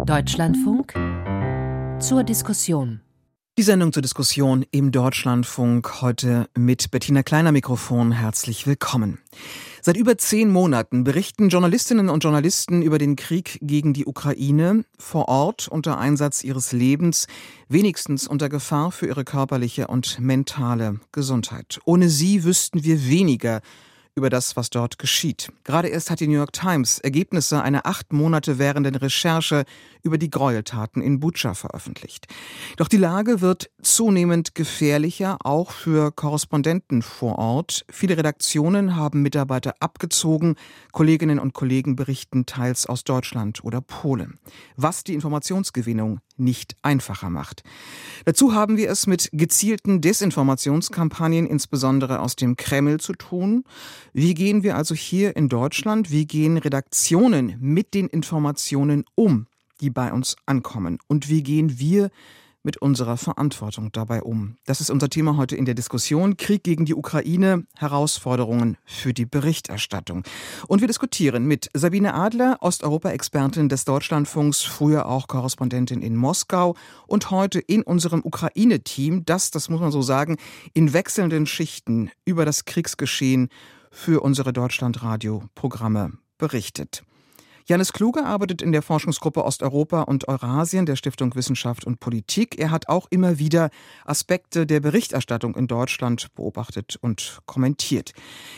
Deutschlandfunk zur Diskussion. Die Sendung zur Diskussion im Deutschlandfunk heute mit Bettina Kleiner Mikrofon. Herzlich willkommen. Seit über zehn Monaten berichten Journalistinnen und Journalisten über den Krieg gegen die Ukraine vor Ort unter Einsatz ihres Lebens, wenigstens unter Gefahr für ihre körperliche und mentale Gesundheit. Ohne sie wüssten wir weniger über das, was dort geschieht. Gerade erst hat die New York Times Ergebnisse einer acht Monate währenden Recherche über die Gräueltaten in Butscha veröffentlicht. Doch die Lage wird zunehmend gefährlicher, auch für Korrespondenten vor Ort. Viele Redaktionen haben Mitarbeiter abgezogen. Kolleginnen und Kollegen berichten teils aus Deutschland oder Polen. Was die Informationsgewinnung nicht einfacher macht. Dazu haben wir es mit gezielten Desinformationskampagnen, insbesondere aus dem Kreml, zu tun. Wie gehen wir also hier in Deutschland, wie gehen Redaktionen mit den Informationen um, die bei uns ankommen? Und wie gehen wir mit unserer Verantwortung dabei um? Das ist unser Thema heute in der Diskussion. Krieg gegen die Ukraine, Herausforderungen für die Berichterstattung. Und wir diskutieren mit Sabine Adler, Osteuropa-Expertin des Deutschlandfunks, früher auch Korrespondentin in Moskau und heute in unserem Ukraine-Team, das, das muss man so sagen, in wechselnden Schichten über das Kriegsgeschehen für unsere Deutschlandradio-Programme berichtet. Janis Kluge arbeitet in der Forschungsgruppe Osteuropa und Eurasien der Stiftung Wissenschaft und Politik. Er hat auch immer wieder Aspekte der Berichterstattung in Deutschland beobachtet und kommentiert.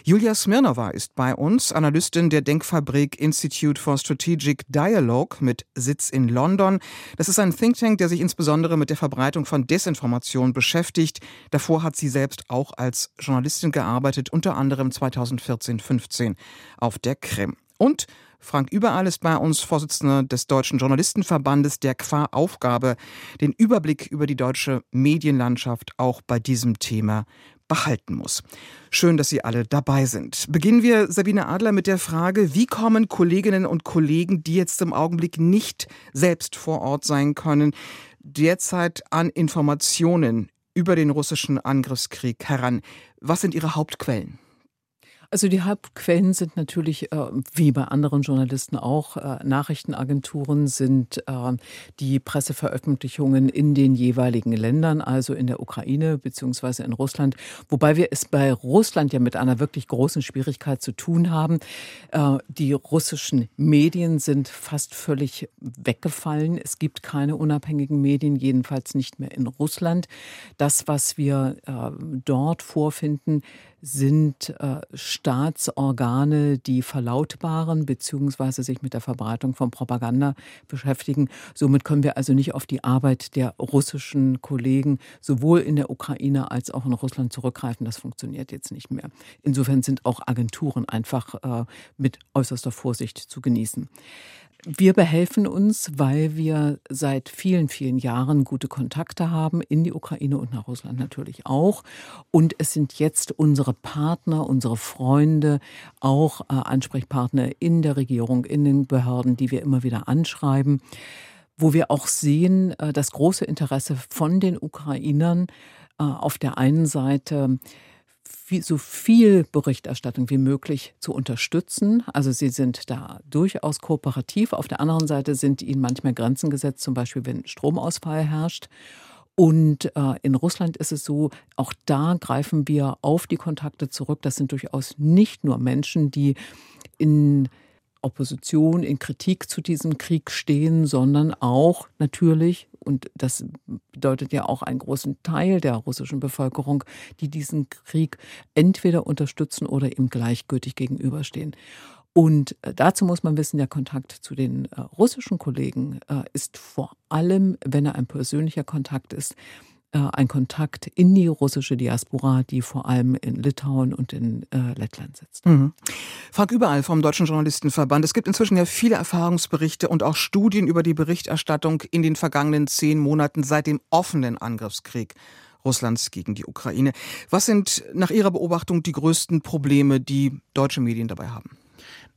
Julia Smirnova ist bei uns, Analystin der Denkfabrik Institute for Strategic Dialogue mit Sitz in London. Das ist ein Think Tank, der sich insbesondere mit der Verbreitung von Desinformation beschäftigt. Davor hat sie selbst auch als Journalistin gearbeitet, unter anderem 2014-15 auf der Krim. Und Frank Überall ist bei uns Vorsitzender des Deutschen Journalistenverbandes, der qua Aufgabe den Überblick über die deutsche Medienlandschaft auch bei diesem Thema behalten muss. Schön, dass Sie alle dabei sind. Beginnen wir, Sabine Adler, mit der Frage, wie kommen Kolleginnen und Kollegen, die jetzt im Augenblick nicht selbst vor Ort sein können, derzeit an Informationen über den russischen Angriffskrieg heran? Was sind Ihre Hauptquellen? Also die Hauptquellen sind natürlich, äh, wie bei anderen Journalisten auch, äh, Nachrichtenagenturen sind äh, die Presseveröffentlichungen in den jeweiligen Ländern, also in der Ukraine beziehungsweise in Russland. Wobei wir es bei Russland ja mit einer wirklich großen Schwierigkeit zu tun haben. Äh, die russischen Medien sind fast völlig weggefallen. Es gibt keine unabhängigen Medien, jedenfalls nicht mehr in Russland. Das, was wir äh, dort vorfinden, sind äh, Staatsorgane, die verlautbaren bzw. sich mit der Verbreitung von Propaganda beschäftigen. Somit können wir also nicht auf die Arbeit der russischen Kollegen sowohl in der Ukraine als auch in Russland zurückgreifen. Das funktioniert jetzt nicht mehr. Insofern sind auch Agenturen einfach äh, mit äußerster Vorsicht zu genießen. Wir behelfen uns, weil wir seit vielen, vielen Jahren gute Kontakte haben in die Ukraine und nach Russland natürlich auch. Und es sind jetzt unsere Partner, unsere Freunde, auch äh, Ansprechpartner in der Regierung, in den Behörden, die wir immer wieder anschreiben, wo wir auch sehen, äh, das große Interesse von den Ukrainern äh, auf der einen Seite viel, so viel Berichterstattung wie möglich zu unterstützen. Also sie sind da durchaus kooperativ. Auf der anderen Seite sind ihnen manchmal Grenzen gesetzt, zum Beispiel wenn Stromausfall herrscht. Und äh, in Russland ist es so, auch da greifen wir auf die Kontakte zurück. Das sind durchaus nicht nur Menschen, die in Opposition, in Kritik zu diesem Krieg stehen, sondern auch natürlich, und das bedeutet ja auch einen großen Teil der russischen Bevölkerung, die diesen Krieg entweder unterstützen oder ihm gleichgültig gegenüberstehen. Und äh, dazu muss man wissen, der Kontakt zu den äh, russischen Kollegen äh, ist vor allem, wenn er ein persönlicher Kontakt ist, ein Kontakt in die russische Diaspora, die vor allem in Litauen und in äh, Lettland sitzt. Mhm. Frank Überall vom Deutschen Journalistenverband. Es gibt inzwischen ja viele Erfahrungsberichte und auch Studien über die Berichterstattung in den vergangenen zehn Monaten seit dem offenen Angriffskrieg. Russlands gegen die Ukraine. Was sind nach Ihrer Beobachtung die größten Probleme, die deutsche Medien dabei haben?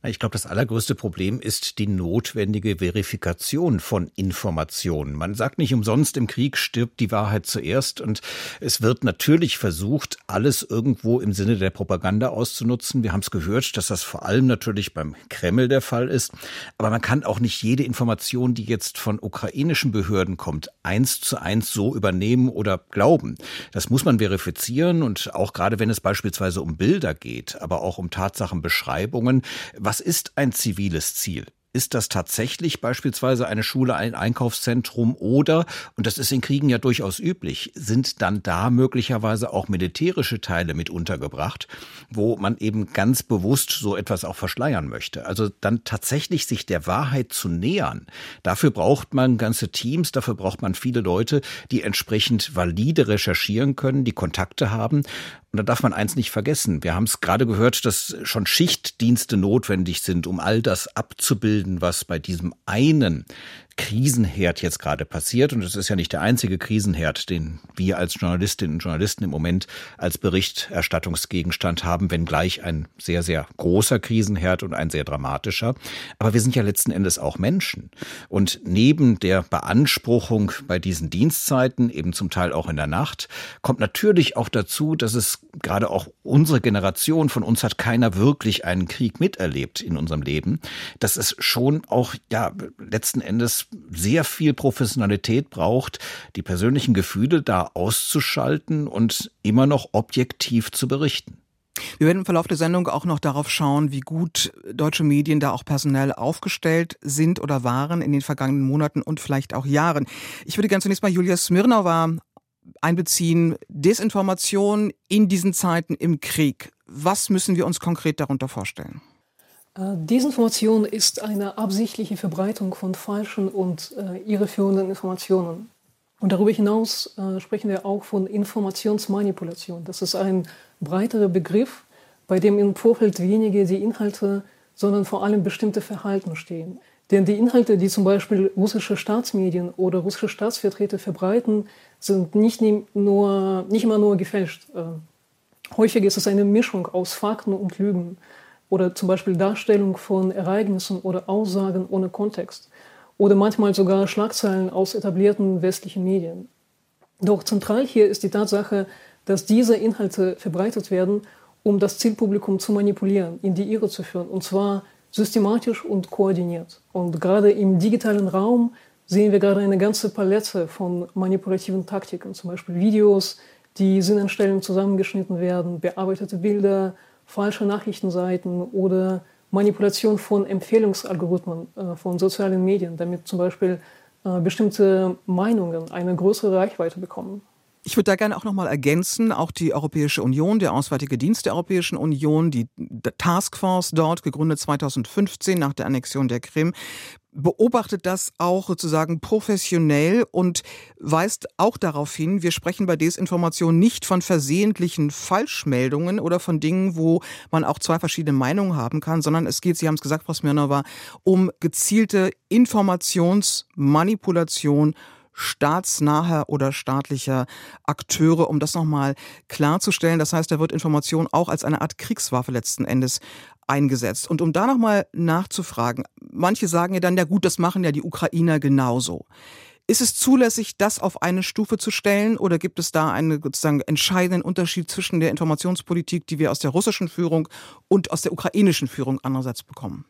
Ich glaube, das allergrößte Problem ist die notwendige Verifikation von Informationen. Man sagt nicht umsonst, im Krieg stirbt die Wahrheit zuerst und es wird natürlich versucht, alles irgendwo im Sinne der Propaganda auszunutzen. Wir haben es gehört, dass das vor allem natürlich beim Kreml der Fall ist. Aber man kann auch nicht jede Information, die jetzt von ukrainischen Behörden kommt, eins zu eins so übernehmen oder glauben. Das muss man verifizieren und auch gerade wenn es beispielsweise um Bilder geht, aber auch um Tatsachenbeschreibungen, was ist ein ziviles Ziel? Ist das tatsächlich beispielsweise eine Schule, ein Einkaufszentrum oder, und das ist in Kriegen ja durchaus üblich, sind dann da möglicherweise auch militärische Teile mit untergebracht, wo man eben ganz bewusst so etwas auch verschleiern möchte? Also dann tatsächlich sich der Wahrheit zu nähern. Dafür braucht man ganze Teams, dafür braucht man viele Leute, die entsprechend valide recherchieren können, die Kontakte haben. Und da darf man eins nicht vergessen. Wir haben es gerade gehört, dass schon Schichtdienste notwendig sind, um all das abzubilden, was bei diesem einen Krisenherd jetzt gerade passiert. Und es ist ja nicht der einzige Krisenherd, den wir als Journalistinnen und Journalisten im Moment als Berichterstattungsgegenstand haben, wenngleich ein sehr, sehr großer Krisenherd und ein sehr dramatischer. Aber wir sind ja letzten Endes auch Menschen. Und neben der Beanspruchung bei diesen Dienstzeiten, eben zum Teil auch in der Nacht, kommt natürlich auch dazu, dass es gerade auch unsere Generation von uns hat keiner wirklich einen Krieg miterlebt in unserem Leben, dass es schon auch, ja, letzten Endes sehr viel Professionalität braucht, die persönlichen Gefühle da auszuschalten und immer noch objektiv zu berichten. Wir werden im Verlauf der Sendung auch noch darauf schauen, wie gut deutsche Medien da auch personell aufgestellt sind oder waren in den vergangenen Monaten und vielleicht auch Jahren. Ich würde gerne zunächst mal Julia Smirnova einbeziehen. Desinformation in diesen Zeiten im Krieg. Was müssen wir uns konkret darunter vorstellen? Äh, Desinformation ist eine absichtliche Verbreitung von falschen und äh, irreführenden Informationen. Und darüber hinaus äh, sprechen wir auch von Informationsmanipulation. Das ist ein breiterer Begriff, bei dem im Vorfeld weniger die Inhalte, sondern vor allem bestimmte Verhalten stehen. Denn die Inhalte, die zum Beispiel russische Staatsmedien oder russische Staatsvertreter verbreiten, sind nicht, nur, nicht immer nur gefälscht. Äh, häufig ist es eine Mischung aus Fakten und Lügen oder zum Beispiel Darstellung von Ereignissen oder Aussagen ohne Kontext oder manchmal sogar Schlagzeilen aus etablierten westlichen Medien. Doch zentral hier ist die Tatsache, dass diese Inhalte verbreitet werden, um das Zielpublikum zu manipulieren, in die Irre zu führen, und zwar systematisch und koordiniert. Und gerade im digitalen Raum sehen wir gerade eine ganze Palette von manipulativen Taktiken, zum Beispiel Videos, die sinnentstellend zusammengeschnitten werden, bearbeitete Bilder, falsche Nachrichtenseiten oder Manipulation von Empfehlungsalgorithmen äh, von sozialen Medien, damit zum Beispiel äh, bestimmte Meinungen eine größere Reichweite bekommen. Ich würde da gerne auch noch mal ergänzen, auch die Europäische Union, der Auswärtige Dienst der Europäischen Union, die Taskforce dort, gegründet 2015 nach der Annexion der Krim, beobachtet das auch sozusagen professionell und weist auch darauf hin, wir sprechen bei Desinformation nicht von versehentlichen Falschmeldungen oder von Dingen, wo man auch zwei verschiedene Meinungen haben kann, sondern es geht, Sie haben es gesagt, Frau Smirnova, um gezielte Informationsmanipulation staatsnaher oder staatlicher Akteure, um das nochmal klarzustellen. Das heißt, da wird Information auch als eine Art Kriegswaffe letzten Endes eingesetzt. Und um da nochmal nachzufragen, manche sagen ja dann, ja gut, das machen ja die Ukrainer genauso. Ist es zulässig, das auf eine Stufe zu stellen oder gibt es da einen sozusagen entscheidenden Unterschied zwischen der Informationspolitik, die wir aus der russischen Führung und aus der ukrainischen Führung andererseits bekommen?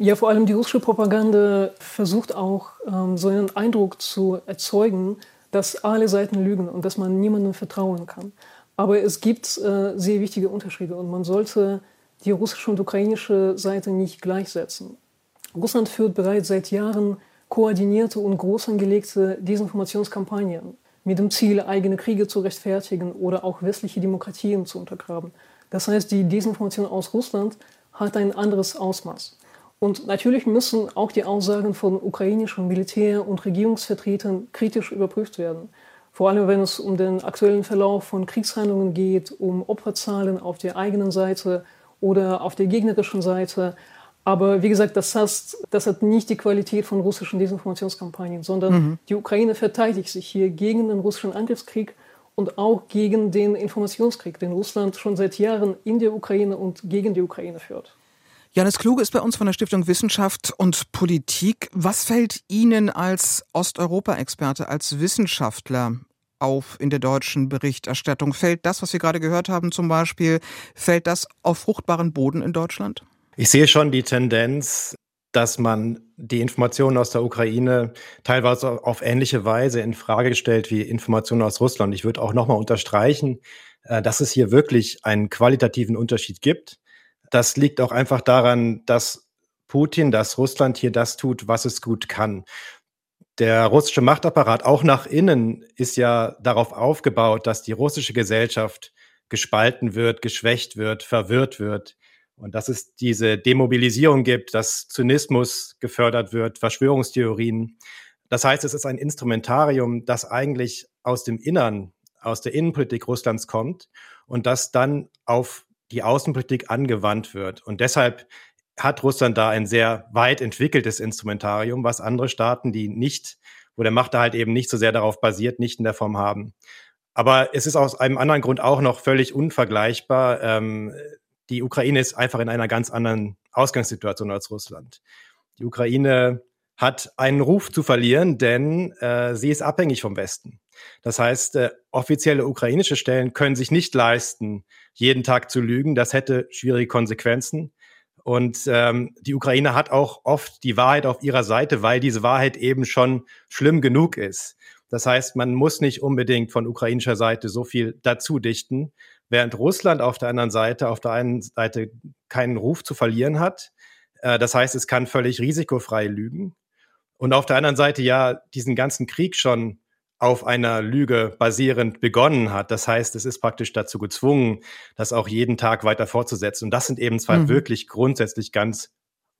Ja, vor allem die russische Propaganda versucht auch ähm, so einen Eindruck zu erzeugen, dass alle Seiten lügen und dass man niemandem vertrauen kann. Aber es gibt äh, sehr wichtige Unterschiede und man sollte die russische und ukrainische Seite nicht gleichsetzen. Russland führt bereits seit Jahren koordinierte und groß angelegte Desinformationskampagnen mit dem Ziel, eigene Kriege zu rechtfertigen oder auch westliche Demokratien zu untergraben. Das heißt, die Desinformation aus Russland hat ein anderes Ausmaß. Und natürlich müssen auch die Aussagen von ukrainischen Militär- und Regierungsvertretern kritisch überprüft werden. Vor allem, wenn es um den aktuellen Verlauf von Kriegshandlungen geht, um Opferzahlen auf der eigenen Seite oder auf der gegnerischen Seite. Aber wie gesagt, das, heißt, das hat nicht die Qualität von russischen Desinformationskampagnen, sondern mhm. die Ukraine verteidigt sich hier gegen den russischen Angriffskrieg und auch gegen den Informationskrieg, den Russland schon seit Jahren in der Ukraine und gegen die Ukraine führt. Janis Kluge ist bei uns von der Stiftung Wissenschaft und Politik. Was fällt Ihnen als Osteuropa-Experte, als Wissenschaftler auf in der deutschen Berichterstattung? Fällt das, was wir gerade gehört haben zum Beispiel, fällt das auf fruchtbaren Boden in Deutschland? Ich sehe schon die Tendenz, dass man die Informationen aus der Ukraine teilweise auf ähnliche Weise in Frage stellt wie Informationen aus Russland. Ich würde auch nochmal unterstreichen, äh, dass es hier wirklich einen qualitativen Unterschied gibt. Das liegt auch einfach daran, dass Putin, dass Russland hier das tut, was es gut kann. Der russische Machtapparat auch nach innen ist ja darauf aufgebaut, dass die russische Gesellschaft gespalten wird, geschwächt wird, verwirrt wird. Und dass es diese Demobilisierung gibt, dass Zynismus gefördert wird, Verschwörungstheorien. Das heißt, es ist ein Instrumentarium, das eigentlich aus dem Innern, aus der Innenpolitik Russlands kommt und das dann auf die Außenpolitik angewandt wird. Und deshalb hat Russland da ein sehr weit entwickeltes Instrumentarium, was andere Staaten, die nicht, wo der Macht halt eben nicht so sehr darauf basiert, nicht in der Form haben. Aber es ist aus einem anderen Grund auch noch völlig unvergleichbar. Ähm, die Ukraine ist einfach in einer ganz anderen Ausgangssituation als Russland. Die Ukraine hat einen Ruf zu verlieren, denn äh, sie ist abhängig vom Westen. Das heißt, äh, offizielle ukrainische Stellen können sich nicht leisten, jeden Tag zu lügen. Das hätte schwierige Konsequenzen. Und ähm, die Ukraine hat auch oft die Wahrheit auf ihrer Seite, weil diese Wahrheit eben schon schlimm genug ist. Das heißt, man muss nicht unbedingt von ukrainischer Seite so viel dazu dichten, während Russland auf der anderen Seite, auf der einen Seite keinen Ruf zu verlieren hat. Äh, das heißt, es kann völlig risikofrei lügen. Und auf der anderen Seite ja diesen ganzen Krieg schon auf einer Lüge basierend begonnen hat. Das heißt, es ist praktisch dazu gezwungen, das auch jeden Tag weiter fortzusetzen. Und das sind eben zwei mhm. wirklich grundsätzlich ganz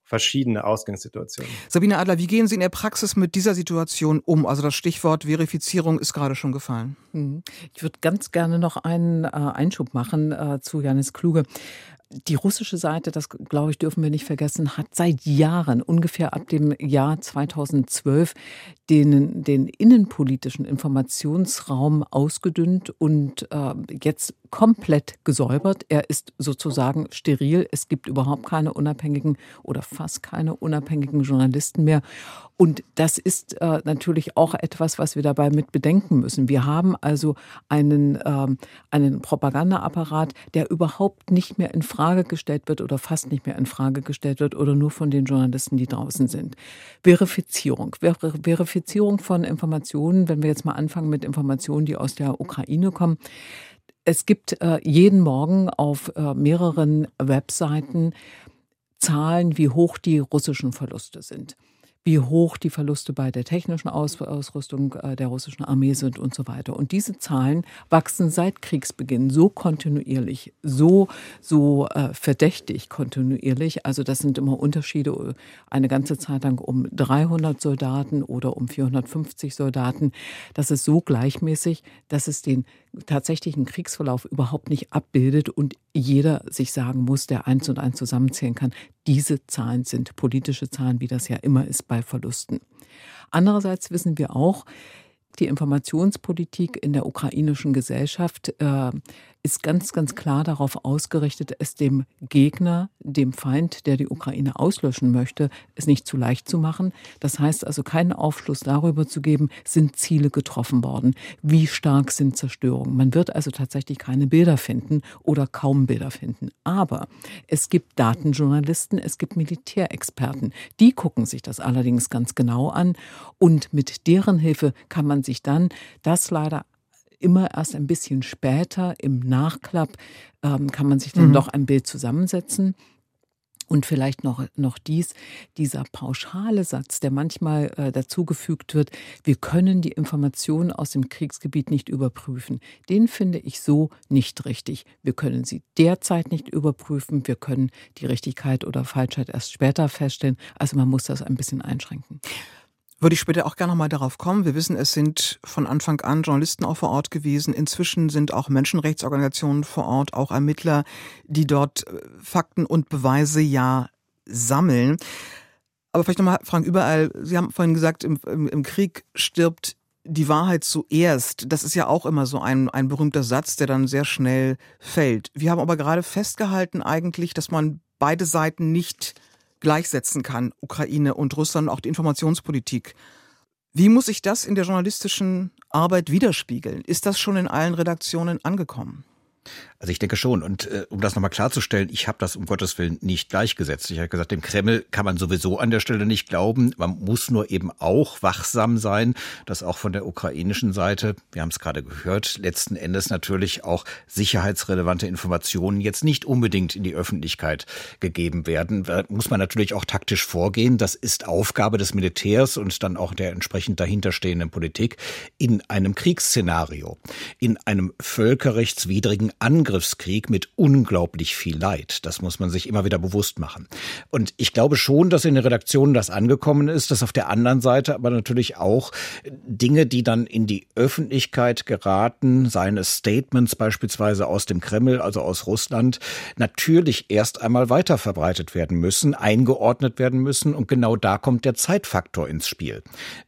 verschiedene Ausgangssituationen. Sabine Adler, wie gehen Sie in der Praxis mit dieser Situation um? Also das Stichwort Verifizierung ist gerade schon gefallen. Mhm. Ich würde ganz gerne noch einen äh, Einschub machen äh, zu Janis Kluge. Die russische Seite, das glaube ich, dürfen wir nicht vergessen, hat seit Jahren, ungefähr ab dem Jahr 2012, den, den innenpolitischen Informationsraum ausgedünnt und äh, jetzt komplett gesäubert. Er ist sozusagen steril. Es gibt überhaupt keine unabhängigen oder fast keine unabhängigen Journalisten mehr. Und das ist äh, natürlich auch etwas, was wir dabei mit bedenken müssen. Wir haben also einen, ähm, einen Propagandaapparat, der überhaupt nicht mehr in Frage gestellt wird oder fast nicht mehr in Frage gestellt wird oder nur von den Journalisten, die draußen sind. Verifizierung. Ver Verifizierung von Informationen, wenn wir jetzt mal anfangen mit Informationen, die aus der Ukraine kommen. Es gibt äh, jeden Morgen auf äh, mehreren Webseiten Zahlen, wie hoch die russischen Verluste sind wie hoch die Verluste bei der technischen Aus Ausrüstung äh, der russischen Armee sind und so weiter. Und diese Zahlen wachsen seit Kriegsbeginn so kontinuierlich, so, so äh, verdächtig kontinuierlich. Also das sind immer Unterschiede äh, eine ganze Zeit lang um 300 Soldaten oder um 450 Soldaten. Das ist so gleichmäßig, dass es den tatsächlichen Kriegsverlauf überhaupt nicht abbildet und jeder sich sagen muss, der eins und eins zusammenzählen kann, diese Zahlen sind politische Zahlen, wie das ja immer ist bei Verlusten. Andererseits wissen wir auch, die Informationspolitik in der ukrainischen Gesellschaft äh, ist ganz, ganz klar darauf ausgerichtet, es dem Gegner, dem Feind, der die Ukraine auslöschen möchte, es nicht zu leicht zu machen. Das heißt also keinen Aufschluss darüber zu geben, sind Ziele getroffen worden, wie stark sind Zerstörungen. Man wird also tatsächlich keine Bilder finden oder kaum Bilder finden. Aber es gibt Datenjournalisten, es gibt Militärexperten, die gucken sich das allerdings ganz genau an und mit deren Hilfe kann man sich dann das leider immer erst ein bisschen später im Nachklapp ähm, kann man sich dann mhm. doch ein Bild zusammensetzen. Und vielleicht noch, noch dies, dieser pauschale Satz, der manchmal äh, dazugefügt wird, wir können die Informationen aus dem Kriegsgebiet nicht überprüfen. Den finde ich so nicht richtig. Wir können sie derzeit nicht überprüfen. Wir können die Richtigkeit oder Falschheit erst später feststellen. Also man muss das ein bisschen einschränken. Würde ich später auch gerne nochmal darauf kommen. Wir wissen, es sind von Anfang an Journalisten auch vor Ort gewesen. Inzwischen sind auch Menschenrechtsorganisationen vor Ort, auch Ermittler, die dort äh, Fakten und Beweise ja sammeln. Aber vielleicht nochmal, Frank, überall, Sie haben vorhin gesagt, im, im, im Krieg stirbt die Wahrheit zuerst. Das ist ja auch immer so ein, ein berühmter Satz, der dann sehr schnell fällt. Wir haben aber gerade festgehalten eigentlich, dass man beide Seiten nicht gleichsetzen kann, Ukraine und Russland, auch die Informationspolitik. Wie muss sich das in der journalistischen Arbeit widerspiegeln? Ist das schon in allen Redaktionen angekommen? Also ich denke schon. Und äh, um das nochmal klarzustellen, ich habe das um Gottes Willen nicht gleichgesetzt. Ich habe gesagt, dem Kreml kann man sowieso an der Stelle nicht glauben. Man muss nur eben auch wachsam sein, dass auch von der ukrainischen Seite, wir haben es gerade gehört, letzten Endes natürlich auch sicherheitsrelevante Informationen jetzt nicht unbedingt in die Öffentlichkeit gegeben werden. Da muss man natürlich auch taktisch vorgehen. Das ist Aufgabe des Militärs und dann auch der entsprechend dahinterstehenden Politik in einem Kriegsszenario, in einem völkerrechtswidrigen Angriff Angriffskrieg mit unglaublich viel Leid. Das muss man sich immer wieder bewusst machen. Und ich glaube schon, dass in den Redaktionen das angekommen ist, dass auf der anderen Seite aber natürlich auch Dinge, die dann in die Öffentlichkeit geraten, seine Statements beispielsweise aus dem Kreml, also aus Russland, natürlich erst einmal weiter verbreitet werden müssen, eingeordnet werden müssen. Und genau da kommt der Zeitfaktor ins Spiel.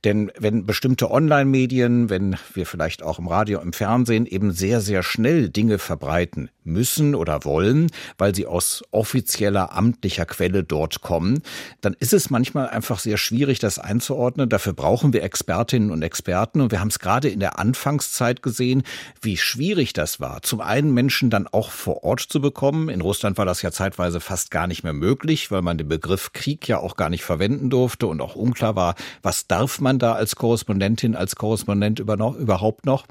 Denn wenn bestimmte Online-Medien, wenn wir vielleicht auch im Radio, im Fernsehen eben sehr, sehr schnell Dinge verbreiten, verbreiten müssen oder wollen, weil sie aus offizieller amtlicher Quelle dort kommen, dann ist es manchmal einfach sehr schwierig, das einzuordnen. Dafür brauchen wir Expertinnen und Experten. Und wir haben es gerade in der Anfangszeit gesehen, wie schwierig das war. Zum einen Menschen dann auch vor Ort zu bekommen. In Russland war das ja zeitweise fast gar nicht mehr möglich, weil man den Begriff Krieg ja auch gar nicht verwenden durfte und auch unklar war, was darf man da als Korrespondentin, als Korrespondent überhaupt noch.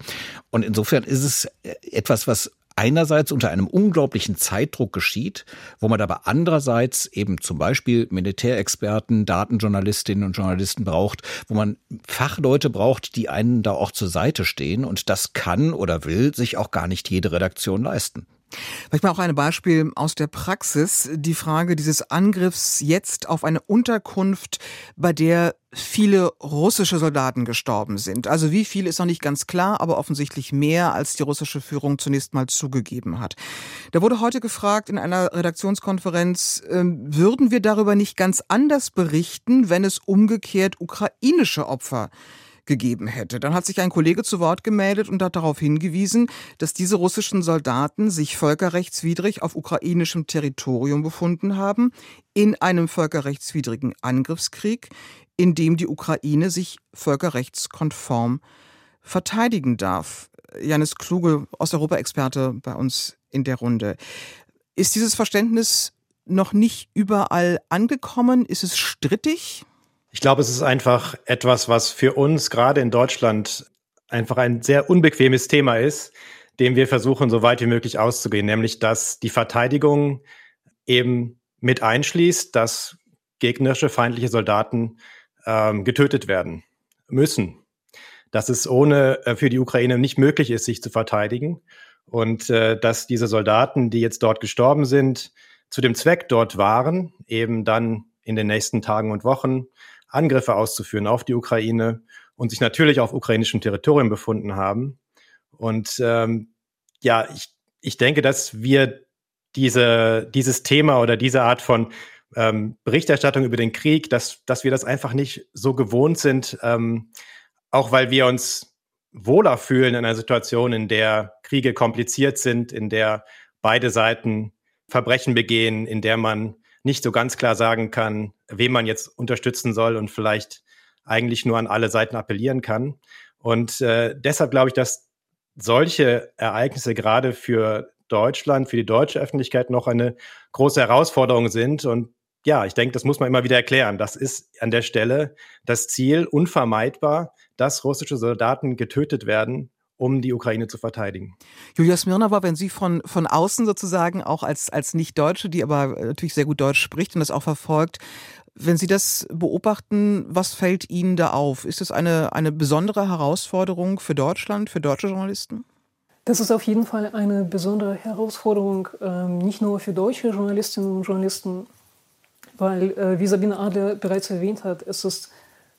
Und insofern ist es etwas, was einerseits unter einem unglaublichen Zeitdruck geschieht, wo man aber andererseits eben zum Beispiel Militärexperten, Datenjournalistinnen und Journalisten braucht, wo man Fachleute braucht, die einen da auch zur Seite stehen. Und das kann oder will sich auch gar nicht jede Redaktion leisten. Vielleicht mal auch ein Beispiel aus der Praxis. Die Frage dieses Angriffs jetzt auf eine Unterkunft, bei der viele russische Soldaten gestorben sind. Also wie viele ist noch nicht ganz klar, aber offensichtlich mehr, als die russische Führung zunächst mal zugegeben hat. Da wurde heute gefragt in einer Redaktionskonferenz, äh, würden wir darüber nicht ganz anders berichten, wenn es umgekehrt ukrainische Opfer gegeben hätte. Dann hat sich ein Kollege zu Wort gemeldet und hat darauf hingewiesen, dass diese russischen Soldaten sich völkerrechtswidrig auf ukrainischem Territorium befunden haben, in einem völkerrechtswidrigen Angriffskrieg, in dem die Ukraine sich völkerrechtskonform verteidigen darf. Janis Kluge, Osteuropa-Experte bei uns in der Runde. Ist dieses Verständnis noch nicht überall angekommen? Ist es strittig? Ich glaube, es ist einfach etwas, was für uns gerade in Deutschland einfach ein sehr unbequemes Thema ist, dem wir versuchen, so weit wie möglich auszugehen, nämlich dass die Verteidigung eben mit einschließt, dass gegnerische feindliche Soldaten ähm, getötet werden müssen. Dass es ohne äh, für die Ukraine nicht möglich ist, sich zu verteidigen und äh, dass diese Soldaten, die jetzt dort gestorben sind, zu dem Zweck dort waren, eben dann in den nächsten Tagen und Wochen Angriffe auszuführen auf die Ukraine und sich natürlich auf ukrainischem Territorium befunden haben. Und ähm, ja, ich, ich denke, dass wir diese, dieses Thema oder diese Art von ähm, Berichterstattung über den Krieg, dass, dass wir das einfach nicht so gewohnt sind, ähm, auch weil wir uns wohler fühlen in einer Situation, in der Kriege kompliziert sind, in der beide Seiten Verbrechen begehen, in der man nicht so ganz klar sagen kann, wem man jetzt unterstützen soll und vielleicht eigentlich nur an alle Seiten appellieren kann. Und äh, deshalb glaube ich, dass solche Ereignisse gerade für Deutschland, für die deutsche Öffentlichkeit noch eine große Herausforderung sind. Und ja, ich denke, das muss man immer wieder erklären. Das ist an der Stelle das Ziel, unvermeidbar, dass russische Soldaten getötet werden um die Ukraine zu verteidigen. Julia Smirnova, wenn Sie von, von außen sozusagen auch als, als Nicht-Deutsche, die aber natürlich sehr gut Deutsch spricht und das auch verfolgt, wenn Sie das beobachten, was fällt Ihnen da auf? Ist es eine, eine besondere Herausforderung für Deutschland, für deutsche Journalisten? Das ist auf jeden Fall eine besondere Herausforderung, ähm, nicht nur für deutsche Journalistinnen und Journalisten, weil, äh, wie Sabine Adler bereits erwähnt hat, es ist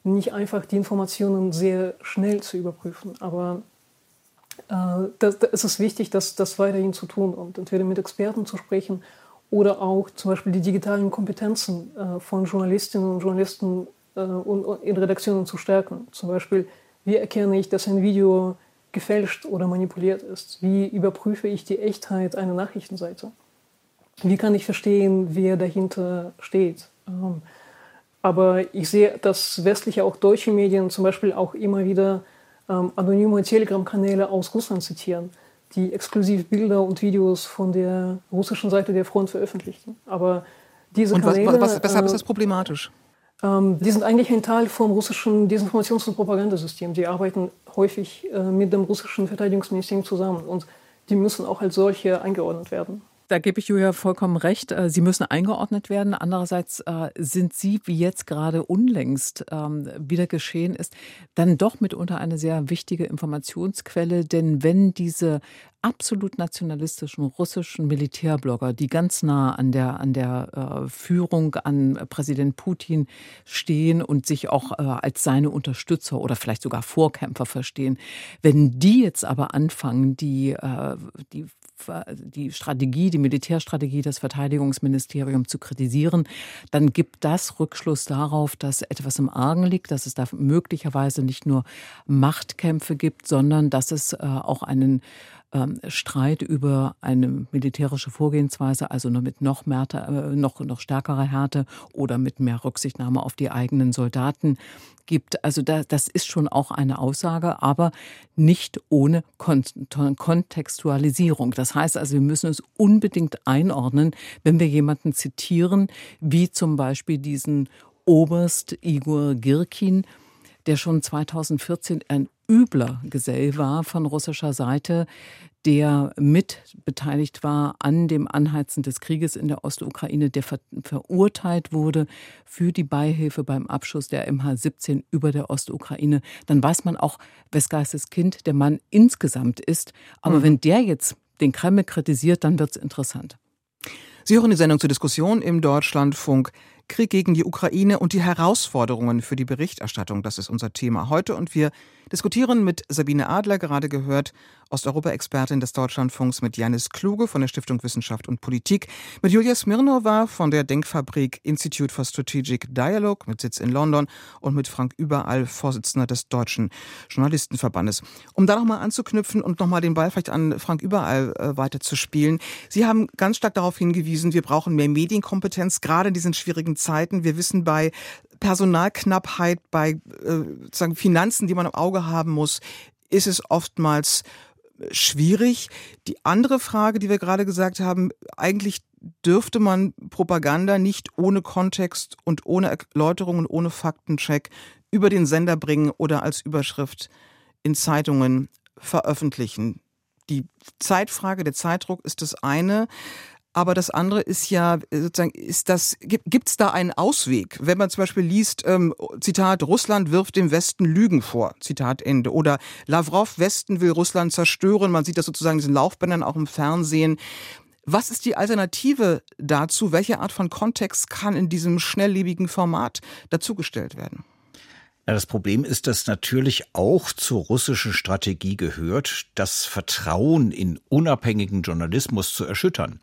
nicht einfach, die Informationen sehr schnell zu überprüfen. Aber äh, das, das, es ist wichtig, das, das weiterhin zu tun und entweder mit Experten zu sprechen oder auch zum Beispiel die digitalen Kompetenzen äh, von Journalistinnen und Journalisten äh, und, in Redaktionen zu stärken. Zum Beispiel, wie erkenne ich, dass ein Video gefälscht oder manipuliert ist? Wie überprüfe ich die Echtheit einer Nachrichtenseite? Wie kann ich verstehen, wer dahinter steht? Ähm, aber ich sehe, dass westliche, auch deutsche Medien zum Beispiel auch immer wieder ähm, anonyme Telegram-Kanäle aus Russland zitieren, die exklusiv Bilder und Videos von der russischen Seite der Front veröffentlichten. Aber diese und Kanäle, was, was, weshalb äh, ist das problematisch? Ähm, die sind eigentlich ein Teil vom russischen Desinformations- und Propagandasystem. Die arbeiten häufig äh, mit dem russischen Verteidigungsministerium zusammen und die müssen auch als solche eingeordnet werden da gebe ich Julia vollkommen recht. Äh, sie müssen eingeordnet werden. Andererseits äh, sind Sie, wie jetzt gerade unlängst ähm, wieder geschehen ist, dann doch mitunter eine sehr wichtige Informationsquelle. Denn wenn diese absolut nationalistischen russischen Militärblogger, die ganz nah an der, an der äh, Führung, an Präsident Putin stehen und sich auch äh, als seine Unterstützer oder vielleicht sogar Vorkämpfer verstehen, wenn die jetzt aber anfangen, die, äh, die die Strategie, die Militärstrategie des Verteidigungsministeriums zu kritisieren, dann gibt das Rückschluss darauf, dass etwas im Argen liegt, dass es da möglicherweise nicht nur Machtkämpfe gibt, sondern dass es äh, auch einen ähm, Streit über eine militärische Vorgehensweise, also nur mit noch, mehr, äh, noch, noch stärkerer Härte oder mit mehr Rücksichtnahme auf die eigenen Soldaten gibt. Also da, das ist schon auch eine Aussage, aber nicht ohne Kon Kontextualisierung. Das heißt also, wir müssen es unbedingt einordnen, wenn wir jemanden zitieren, wie zum Beispiel diesen Oberst Igor Girkin, der schon 2014 ein übler Gesell war von russischer Seite, der mit beteiligt war an dem Anheizen des Krieges in der Ostukraine, der ver verurteilt wurde für die Beihilfe beim Abschuss der MH17 über der Ostukraine, dann weiß man auch, wes Geistes Kind der Mann insgesamt ist. Aber mhm. wenn der jetzt den Kreml kritisiert, dann wird es interessant. Sie hören die Sendung zur Diskussion im Deutschlandfunk. Krieg gegen die Ukraine und die Herausforderungen für die Berichterstattung. Das ist unser Thema heute und wir diskutieren mit Sabine Adler, gerade gehört, Osteuropa-Expertin des Deutschlandfunks, mit Janis Kluge von der Stiftung Wissenschaft und Politik, mit Julia Smirnova von der Denkfabrik Institute for Strategic Dialogue mit Sitz in London und mit Frank Überall, Vorsitzender des Deutschen Journalistenverbandes. Um da nochmal anzuknüpfen und nochmal den Ball vielleicht an Frank Überall äh, weiterzuspielen. Sie haben ganz stark darauf hingewiesen, wir brauchen mehr Medienkompetenz, gerade in diesen schwierigen Zeiten. Wir wissen bei Personalknappheit, bei äh, sozusagen Finanzen, die man im Auge haben muss, ist es oftmals äh, schwierig. Die andere Frage, die wir gerade gesagt haben, eigentlich dürfte man Propaganda nicht ohne Kontext und ohne Erläuterung und ohne Faktencheck über den Sender bringen oder als Überschrift in Zeitungen veröffentlichen. Die Zeitfrage, der Zeitdruck ist das eine. Aber das andere ist ja sozusagen, ist das, gibt es da einen Ausweg? Wenn man zum Beispiel liest, ähm, Zitat, Russland wirft dem Westen Lügen vor, Zitat Ende. Oder Lavrov, Westen will Russland zerstören. Man sieht das sozusagen in diesen Laufbändern auch im Fernsehen. Was ist die Alternative dazu? Welche Art von Kontext kann in diesem schnelllebigen Format dazugestellt werden? Ja, das Problem ist, dass natürlich auch zur russischen Strategie gehört, das Vertrauen in unabhängigen Journalismus zu erschüttern.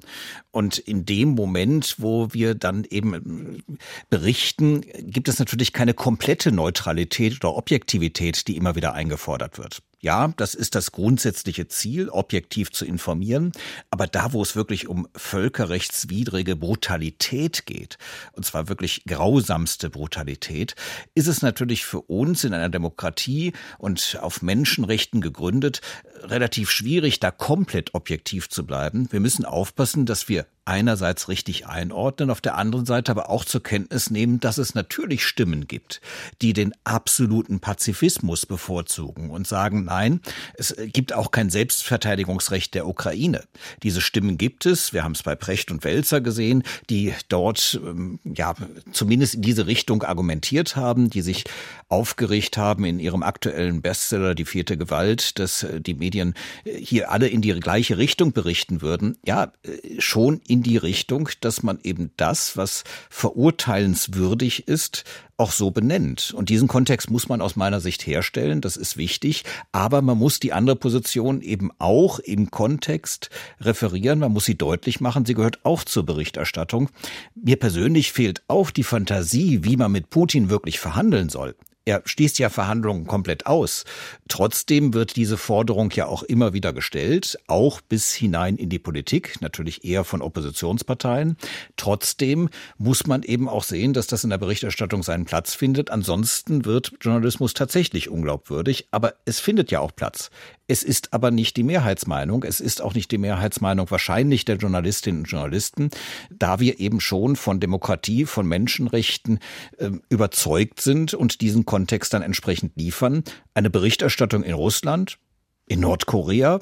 Und in dem Moment, wo wir dann eben berichten, gibt es natürlich keine komplette Neutralität oder Objektivität, die immer wieder eingefordert wird. Ja, das ist das grundsätzliche Ziel, objektiv zu informieren. Aber da, wo es wirklich um völkerrechtswidrige Brutalität geht, und zwar wirklich grausamste Brutalität, ist es natürlich für uns in einer Demokratie und auf Menschenrechten gegründet relativ schwierig, da komplett objektiv zu bleiben. Wir müssen aufpassen, dass wir einerseits richtig einordnen, auf der anderen Seite aber auch zur Kenntnis nehmen, dass es natürlich Stimmen gibt, die den absoluten Pazifismus bevorzugen und sagen, nein, es gibt auch kein Selbstverteidigungsrecht der Ukraine. Diese Stimmen gibt es, wir haben es bei Precht und Welzer gesehen, die dort ähm, ja zumindest in diese Richtung argumentiert haben, die sich aufgeregt haben in ihrem aktuellen Bestseller Die vierte Gewalt, dass äh, die Medien äh, hier alle in die gleiche Richtung berichten würden. Ja, äh, schon in in die Richtung, dass man eben das, was verurteilenswürdig ist, auch so benennt. Und diesen Kontext muss man aus meiner Sicht herstellen, das ist wichtig, aber man muss die andere Position eben auch im Kontext referieren, man muss sie deutlich machen, sie gehört auch zur Berichterstattung. Mir persönlich fehlt auch die Fantasie, wie man mit Putin wirklich verhandeln soll. Er schließt ja Verhandlungen komplett aus. Trotzdem wird diese Forderung ja auch immer wieder gestellt, auch bis hinein in die Politik, natürlich eher von Oppositionsparteien. Trotzdem muss man eben auch sehen, dass das in der Berichterstattung seinen Platz findet. Ansonsten wird Journalismus tatsächlich unglaubwürdig, aber es findet ja auch Platz. Es ist aber nicht die Mehrheitsmeinung. Es ist auch nicht die Mehrheitsmeinung wahrscheinlich der Journalistinnen und Journalisten, da wir eben schon von Demokratie, von Menschenrechten äh, überzeugt sind und diesen Kontext dann entsprechend liefern. Eine Berichterstattung in Russland, in Nordkorea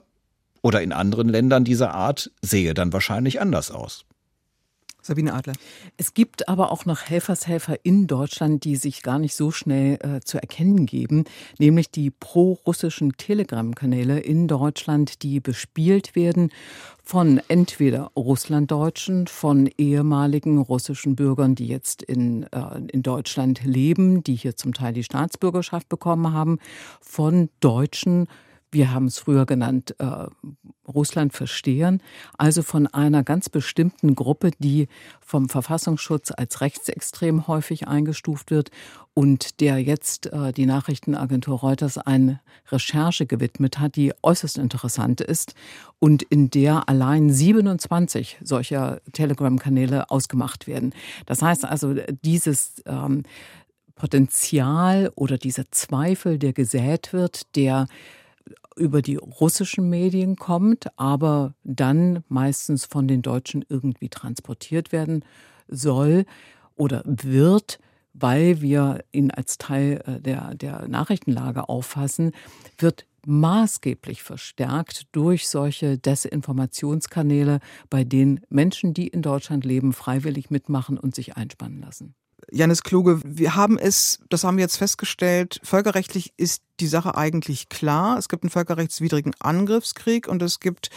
oder in anderen Ländern dieser Art sehe dann wahrscheinlich anders aus. Sabine Adler. Es gibt aber auch noch Helfershelfer in Deutschland, die sich gar nicht so schnell äh, zu erkennen geben, nämlich die pro-russischen Telegram-Kanäle in Deutschland, die bespielt werden von entweder Russlanddeutschen, von ehemaligen russischen Bürgern, die jetzt in, äh, in Deutschland leben, die hier zum Teil die Staatsbürgerschaft bekommen haben, von Deutschen, wir haben es früher genannt, äh, Russland verstehen, also von einer ganz bestimmten Gruppe, die vom Verfassungsschutz als rechtsextrem häufig eingestuft wird und der jetzt äh, die Nachrichtenagentur Reuters eine Recherche gewidmet hat, die äußerst interessant ist und in der allein 27 solcher Telegram-Kanäle ausgemacht werden. Das heißt also, dieses ähm, Potenzial oder dieser Zweifel, der gesät wird, der über die russischen Medien kommt, aber dann meistens von den Deutschen irgendwie transportiert werden soll oder wird, weil wir ihn als Teil äh, der, der Nachrichtenlage auffassen, wird maßgeblich verstärkt durch solche Desinformationskanäle, bei denen Menschen, die in Deutschland leben, freiwillig mitmachen und sich einspannen lassen. Janis Kluge, wir haben es, das haben wir jetzt festgestellt, völkerrechtlich ist die Sache eigentlich klar. Es gibt einen völkerrechtswidrigen Angriffskrieg und es gibt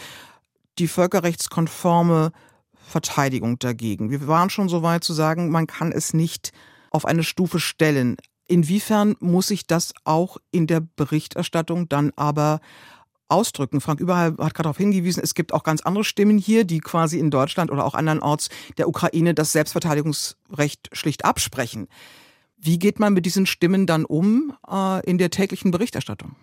die völkerrechtskonforme Verteidigung dagegen. Wir waren schon so weit zu sagen, man kann es nicht auf eine Stufe stellen. Inwiefern muss sich das auch in der Berichterstattung dann aber ausdrücken. Frank Überall hat gerade darauf hingewiesen, es gibt auch ganz andere Stimmen hier, die quasi in Deutschland oder auch andernorts der Ukraine das Selbstverteidigungsrecht schlicht absprechen. Wie geht man mit diesen Stimmen dann um äh, in der täglichen Berichterstattung?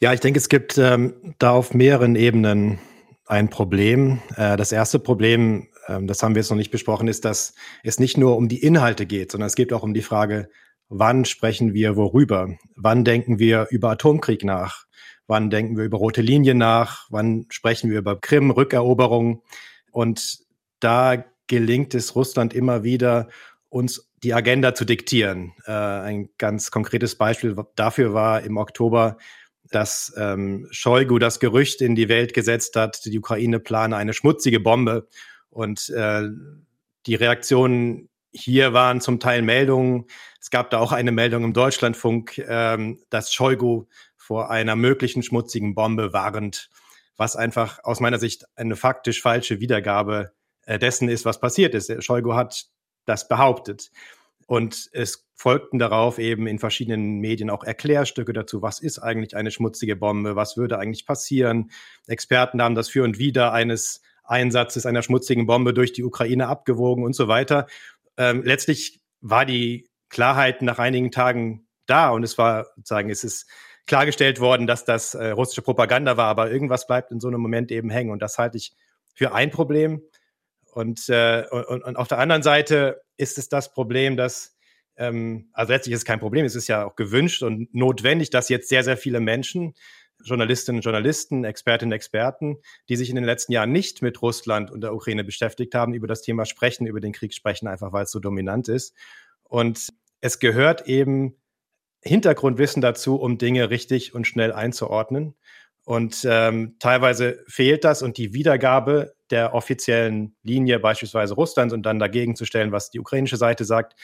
Ja, ich denke, es gibt ähm, da auf mehreren Ebenen ein Problem. Äh, das erste Problem, äh, das haben wir jetzt noch nicht besprochen, ist, dass es nicht nur um die Inhalte geht, sondern es geht auch um die Frage, wann sprechen wir worüber? Wann denken wir über Atomkrieg nach? Wann denken wir über rote Linien nach? Wann sprechen wir über Krim-Rückeroberung? Und da gelingt es Russland immer wieder, uns die Agenda zu diktieren. Äh, ein ganz konkretes Beispiel dafür war im Oktober, dass ähm, Shoigu das Gerücht in die Welt gesetzt hat, die Ukraine plane eine schmutzige Bombe. Und äh, die Reaktionen hier waren zum Teil Meldungen. Es gab da auch eine Meldung im Deutschlandfunk, ähm, dass Shoigu vor einer möglichen schmutzigen Bombe warnt, was einfach aus meiner Sicht eine faktisch falsche Wiedergabe äh, dessen ist, was passiert ist. Scheugu hat das behauptet. Und es folgten darauf eben in verschiedenen Medien auch Erklärstücke dazu, was ist eigentlich eine schmutzige Bombe, was würde eigentlich passieren. Experten haben das für und wider eines Einsatzes einer schmutzigen Bombe durch die Ukraine abgewogen und so weiter. Ähm, letztlich war die Klarheit nach einigen Tagen da und es war sozusagen, es ist klargestellt worden, dass das äh, russische Propaganda war, aber irgendwas bleibt in so einem Moment eben hängen. Und das halte ich für ein Problem. Und, äh, und, und auf der anderen Seite ist es das Problem, dass, ähm, also letztlich ist es kein Problem, es ist ja auch gewünscht und notwendig, dass jetzt sehr, sehr viele Menschen, Journalistinnen und Journalisten, Expertinnen und Experten, die sich in den letzten Jahren nicht mit Russland und der Ukraine beschäftigt haben, über das Thema sprechen, über den Krieg sprechen, einfach weil es so dominant ist. Und es gehört eben Hintergrundwissen dazu, um Dinge richtig und schnell einzuordnen. Und ähm, teilweise fehlt das und die Wiedergabe der offiziellen Linie beispielsweise Russlands und dann dagegen zu stellen, was die ukrainische Seite sagt,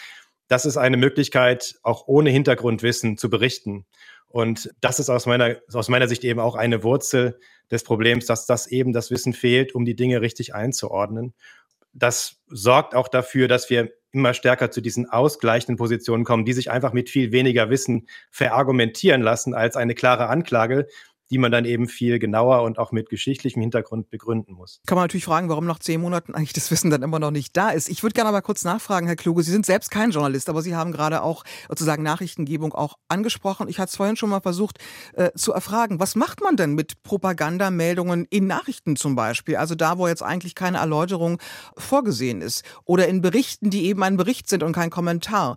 das ist eine Möglichkeit, auch ohne Hintergrundwissen zu berichten. Und das ist aus meiner, aus meiner Sicht eben auch eine Wurzel des Problems, dass das eben das Wissen fehlt, um die Dinge richtig einzuordnen. Das sorgt auch dafür, dass wir immer stärker zu diesen ausgleichenden Positionen kommen, die sich einfach mit viel weniger Wissen verargumentieren lassen als eine klare Anklage, die man dann eben viel genauer und auch mit geschichtlichem Hintergrund begründen muss. Kann man natürlich fragen, warum nach zehn Monaten eigentlich das Wissen dann immer noch nicht da ist. Ich würde gerne aber kurz nachfragen, Herr Kluge. Sie sind selbst kein Journalist, aber Sie haben gerade auch sozusagen Nachrichtengebung auch angesprochen. Ich hatte es vorhin schon mal versucht äh, zu erfragen. Was macht man denn mit Propagandameldungen in Nachrichten zum Beispiel? Also da, wo jetzt eigentlich keine Erläuterung vorgesehen ist. Oder in Berichten, die eben ein Bericht sind und kein Kommentar.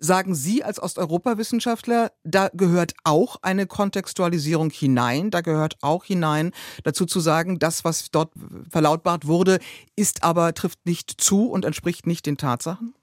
Sagen Sie als Osteuropa-Wissenschaftler, da gehört auch eine Kontextualisierung hinein, da gehört auch hinein dazu zu sagen, das, was dort verlautbart wurde, ist aber, trifft nicht zu und entspricht nicht den Tatsachen?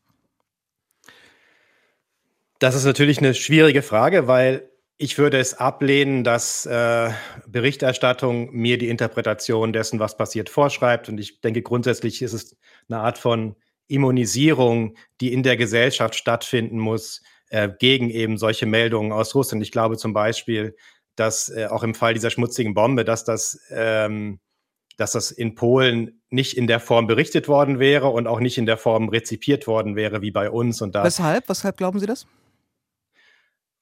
Das ist natürlich eine schwierige Frage, weil ich würde es ablehnen, dass äh, Berichterstattung mir die Interpretation dessen, was passiert, vorschreibt. Und ich denke, grundsätzlich ist es eine Art von Immunisierung, die in der Gesellschaft stattfinden muss, äh, gegen eben solche Meldungen aus Russland. Ich glaube zum Beispiel, dass äh, auch im Fall dieser schmutzigen Bombe, dass das, ähm, dass das in Polen nicht in der Form berichtet worden wäre und auch nicht in der Form rezipiert worden wäre wie bei uns. Und da Weshalb? Weshalb glauben Sie das?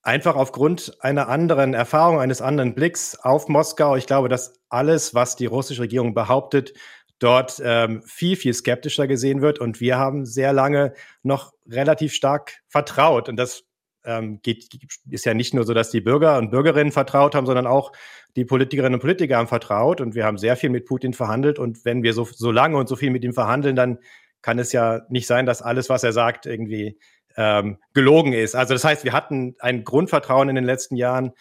Einfach aufgrund einer anderen Erfahrung, eines anderen Blicks auf Moskau. Ich glaube, dass alles, was die russische Regierung behauptet, dort ähm, viel, viel skeptischer gesehen wird. Und wir haben sehr lange noch relativ stark vertraut. Und das ähm, geht, ist ja nicht nur so, dass die Bürger und Bürgerinnen vertraut haben, sondern auch die Politikerinnen und Politiker haben vertraut. Und wir haben sehr viel mit Putin verhandelt. Und wenn wir so, so lange und so viel mit ihm verhandeln, dann kann es ja nicht sein, dass alles, was er sagt, irgendwie ähm, gelogen ist. Also das heißt, wir hatten ein Grundvertrauen in den letzten Jahren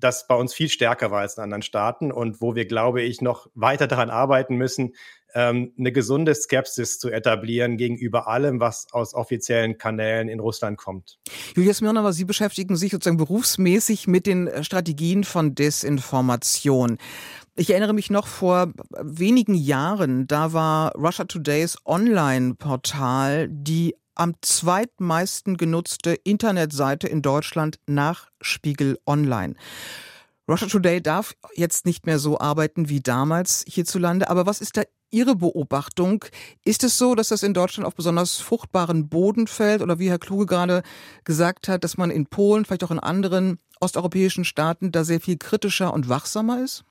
das bei uns viel stärker war als in anderen Staaten und wo wir, glaube ich, noch weiter daran arbeiten müssen, ähm, eine gesunde Skepsis zu etablieren gegenüber allem, was aus offiziellen Kanälen in Russland kommt. Julia Smirnova, Sie beschäftigen sich sozusagen berufsmäßig mit den äh, Strategien von Desinformation. Ich erinnere mich noch vor wenigen Jahren, da war Russia Todays Online-Portal die am zweitmeisten genutzte Internetseite in Deutschland nach Spiegel Online. Russia Today darf jetzt nicht mehr so arbeiten wie damals hierzulande, aber was ist da Ihre Beobachtung? Ist es so, dass das in Deutschland auf besonders fruchtbaren Boden fällt oder wie Herr Kluge gerade gesagt hat, dass man in Polen, vielleicht auch in anderen osteuropäischen Staaten da sehr viel kritischer und wachsamer ist?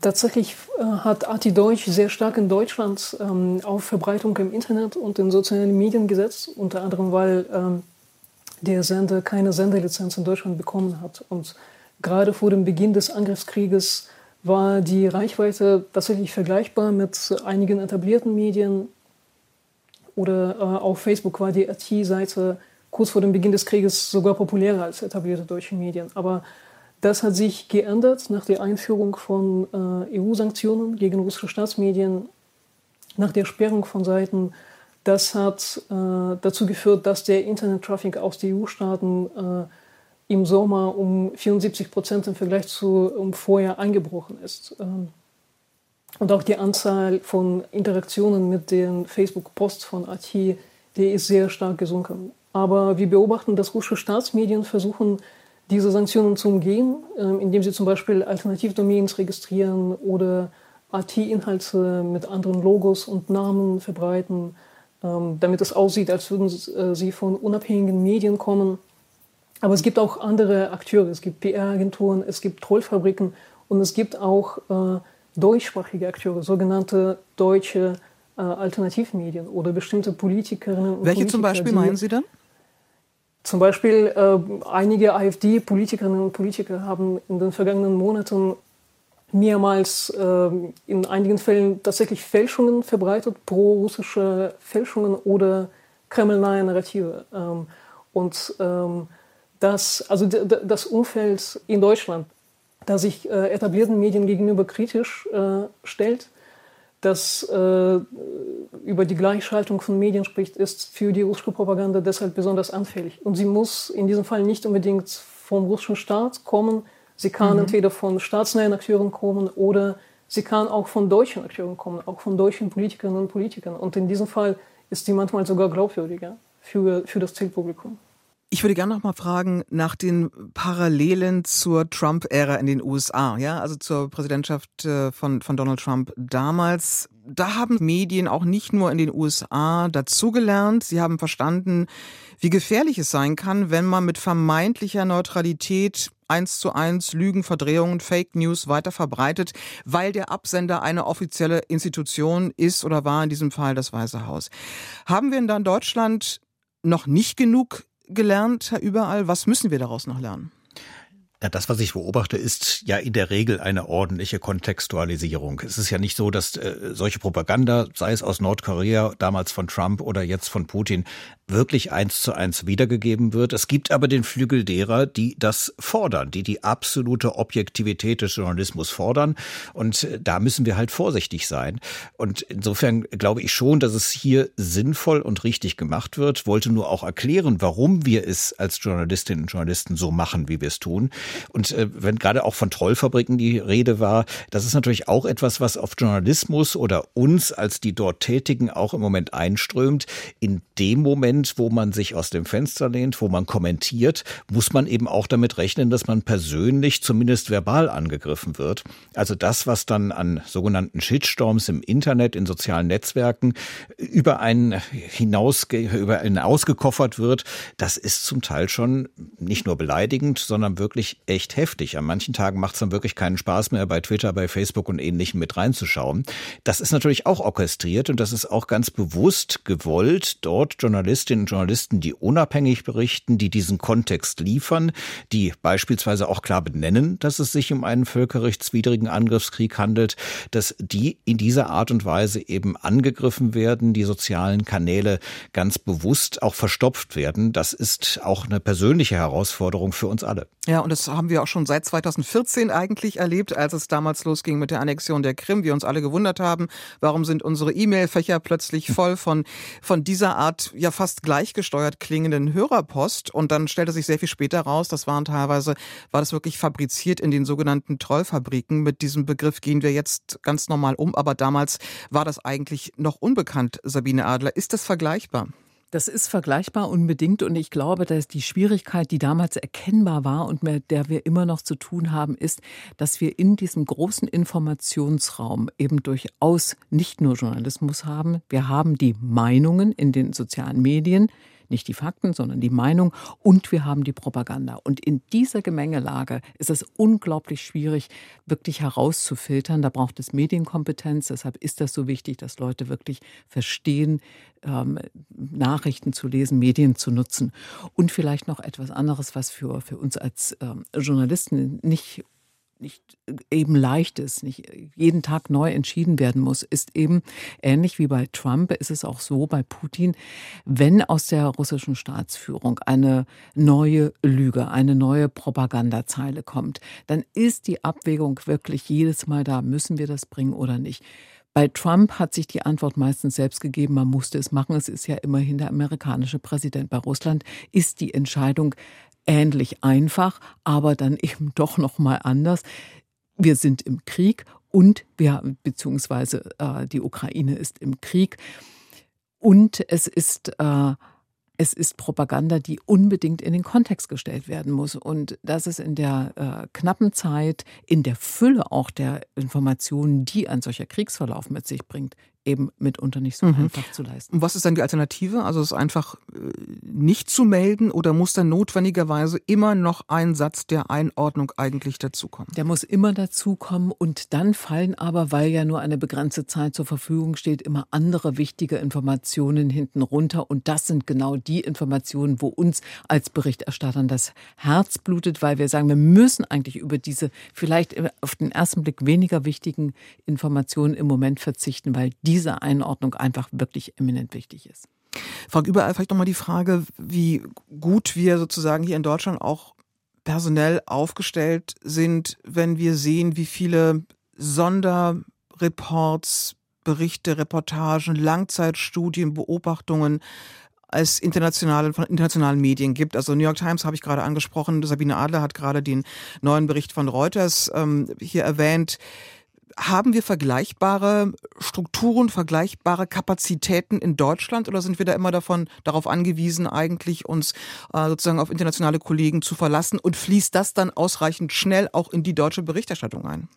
Tatsächlich äh, hat Ati Deutsch sehr stark in Deutschland ähm, auf Verbreitung im Internet und in sozialen Medien gesetzt, unter anderem weil ähm, der Sender keine Senderlizenz in Deutschland bekommen hat. Und gerade vor dem Beginn des Angriffskrieges war die Reichweite tatsächlich vergleichbar mit einigen etablierten Medien. Oder äh, auf Facebook war die RT-Seite kurz vor dem Beginn des Krieges sogar populärer als etablierte deutsche Medien. Aber das hat sich geändert nach der Einführung von äh, EU-Sanktionen gegen russische Staatsmedien, nach der Sperrung von Seiten. Das hat äh, dazu geführt, dass der Internet-Traffic aus den EU-Staaten äh, im Sommer um 74 Prozent im Vergleich zu um vorher eingebrochen ist. Ähm, und auch die Anzahl von Interaktionen mit den Facebook-Posts von AT, die ist sehr stark gesunken. Aber wir beobachten, dass russische Staatsmedien versuchen, diese Sanktionen zu umgehen, ähm, indem sie zum Beispiel Alternativdomains registrieren oder AT-Inhalte mit anderen Logos und Namen verbreiten, ähm, damit es aussieht, als würden äh, sie von unabhängigen Medien kommen. Aber es gibt auch andere Akteure, es gibt PR-Agenturen, es gibt Trollfabriken und es gibt auch äh, deutschsprachige Akteure, sogenannte deutsche äh, Alternativmedien oder bestimmte Politikerinnen und Welche Politiker, zum Beispiel meinen Sie dann? Zum Beispiel äh, einige AfD-Politikerinnen und Politiker haben in den vergangenen Monaten mehrmals äh, in einigen Fällen tatsächlich Fälschungen verbreitet, pro-russische Fälschungen oder kremlnahe Narrative. Ähm, und ähm, das, also das Umfeld in Deutschland, das sich äh, etablierten Medien gegenüber kritisch äh, stellt, das äh, über die Gleichschaltung von Medien spricht, ist für die russische Propaganda deshalb besonders anfällig. Und sie muss in diesem Fall nicht unbedingt vom russischen Staat kommen. Sie kann mhm. entweder von staatsnahen Akteuren kommen oder sie kann auch von deutschen Akteuren kommen, auch von deutschen Politikerinnen und Politikern. Und in diesem Fall ist sie manchmal sogar glaubwürdiger für, für das Zielpublikum. Ich würde gerne noch mal fragen nach den Parallelen zur Trump-Ära in den USA, ja, also zur Präsidentschaft äh, von, von Donald Trump damals. Da haben Medien auch nicht nur in den USA dazugelernt, sie haben verstanden, wie gefährlich es sein kann, wenn man mit vermeintlicher Neutralität eins zu eins Lügen, Verdrehungen, Fake News weiter verbreitet, weil der Absender eine offizielle Institution ist oder war in diesem Fall das Weiße Haus. Haben wir in Deutschland noch nicht genug gelernt, Überall? Was müssen wir daraus noch lernen? Ja, das, was ich beobachte, ist ja in der Regel eine ordentliche Kontextualisierung. Es ist ja nicht so, dass äh, solche Propaganda, sei es aus Nordkorea, damals von Trump oder jetzt von Putin, wirklich eins zu eins wiedergegeben wird. Es gibt aber den Flügel derer, die das fordern, die die absolute Objektivität des Journalismus fordern. Und äh, da müssen wir halt vorsichtig sein. Und insofern glaube ich schon, dass es hier sinnvoll und richtig gemacht wird. Wollte nur auch erklären, warum wir es als Journalistinnen und Journalisten so machen, wie wir es tun. Und äh, wenn gerade auch von Trollfabriken die Rede war, das ist natürlich auch etwas, was auf Journalismus oder uns als die dort Tätigen auch im Moment einströmt. In dem Moment, Moment, wo man sich aus dem Fenster lehnt, wo man kommentiert, muss man eben auch damit rechnen, dass man persönlich zumindest verbal angegriffen wird. Also das, was dann an sogenannten Shitstorms im Internet, in sozialen Netzwerken über einen hinaus, über einen ausgekoffert wird, das ist zum Teil schon nicht nur beleidigend, sondern wirklich echt heftig. An manchen Tagen macht es dann wirklich keinen Spaß mehr, bei Twitter, bei Facebook und ähnlichem mit reinzuschauen. Das ist natürlich auch orchestriert und das ist auch ganz bewusst gewollt, dort Journalisten Journalistinnen und Journalisten, die unabhängig berichten, die diesen Kontext liefern, die beispielsweise auch klar benennen, dass es sich um einen völkerrechtswidrigen Angriffskrieg handelt, dass die in dieser Art und Weise eben angegriffen werden, die sozialen Kanäle ganz bewusst auch verstopft werden. Das ist auch eine persönliche Herausforderung für uns alle. Ja, und das haben wir auch schon seit 2014 eigentlich erlebt, als es damals losging mit der Annexion der Krim. Wir uns alle gewundert haben, warum sind unsere E-Mail-Fächer plötzlich voll von, von dieser Art ja fast fast gleichgesteuert klingenden Hörerpost und dann stellte sich sehr viel später raus, das waren teilweise, war das wirklich fabriziert in den sogenannten Trollfabriken. Mit diesem Begriff gehen wir jetzt ganz normal um, aber damals war das eigentlich noch unbekannt, Sabine Adler. Ist das vergleichbar? Das ist vergleichbar unbedingt und ich glaube, dass die Schwierigkeit, die damals erkennbar war und mit der wir immer noch zu tun haben, ist, dass wir in diesem großen Informationsraum eben durchaus nicht nur Journalismus haben, wir haben die Meinungen in den sozialen Medien, nicht die Fakten, sondern die Meinung und wir haben die Propaganda. Und in dieser Gemengelage ist es unglaublich schwierig, wirklich herauszufiltern. Da braucht es Medienkompetenz. Deshalb ist das so wichtig, dass Leute wirklich verstehen, ähm, Nachrichten zu lesen, Medien zu nutzen. Und vielleicht noch etwas anderes, was für, für uns als ähm, Journalisten nicht nicht eben leicht ist, nicht jeden Tag neu entschieden werden muss, ist eben ähnlich wie bei Trump, ist es auch so bei Putin, wenn aus der russischen Staatsführung eine neue Lüge, eine neue Propagandazeile kommt, dann ist die Abwägung wirklich jedes Mal da, müssen wir das bringen oder nicht. Bei Trump hat sich die Antwort meistens selbst gegeben, man musste es machen. Es ist ja immerhin der amerikanische Präsident. Bei Russland ist die Entscheidung ähnlich einfach, aber dann eben doch noch mal anders. Wir sind im Krieg und wir beziehungsweise äh, die Ukraine ist im Krieg und es ist äh, es ist Propaganda, die unbedingt in den Kontext gestellt werden muss. Und das ist in der äh, knappen Zeit, in der Fülle auch der Informationen, die ein solcher Kriegsverlauf mit sich bringt, eben mitunter nicht so mhm. einfach zu leisten. Und was ist dann die Alternative? Also es einfach äh, nicht zu melden oder muss dann notwendigerweise immer noch ein Satz der Einordnung eigentlich dazukommen? Der muss immer dazukommen und dann fallen aber, weil ja nur eine begrenzte Zeit zur Verfügung steht, immer andere wichtige Informationen hinten runter und das sind genau die Informationen, wo uns als Berichterstattern das Herz blutet, weil wir sagen, wir müssen eigentlich über diese vielleicht auf den ersten Blick weniger wichtigen Informationen im Moment verzichten, weil die diese Einordnung einfach wirklich eminent wichtig ist. Frau überall vielleicht nochmal die Frage, wie gut wir sozusagen hier in Deutschland auch personell aufgestellt sind, wenn wir sehen, wie viele Sonderreports, Berichte, Reportagen, Langzeitstudien, Beobachtungen es internationale, von internationalen Medien gibt. Also New York Times habe ich gerade angesprochen, Sabine Adler hat gerade den neuen Bericht von Reuters ähm, hier erwähnt. Haben wir vergleichbare Strukturen, vergleichbare Kapazitäten in Deutschland oder sind wir da immer davon darauf angewiesen, eigentlich uns äh, sozusagen auf internationale Kollegen zu verlassen und fließt das dann ausreichend schnell auch in die deutsche Berichterstattung ein?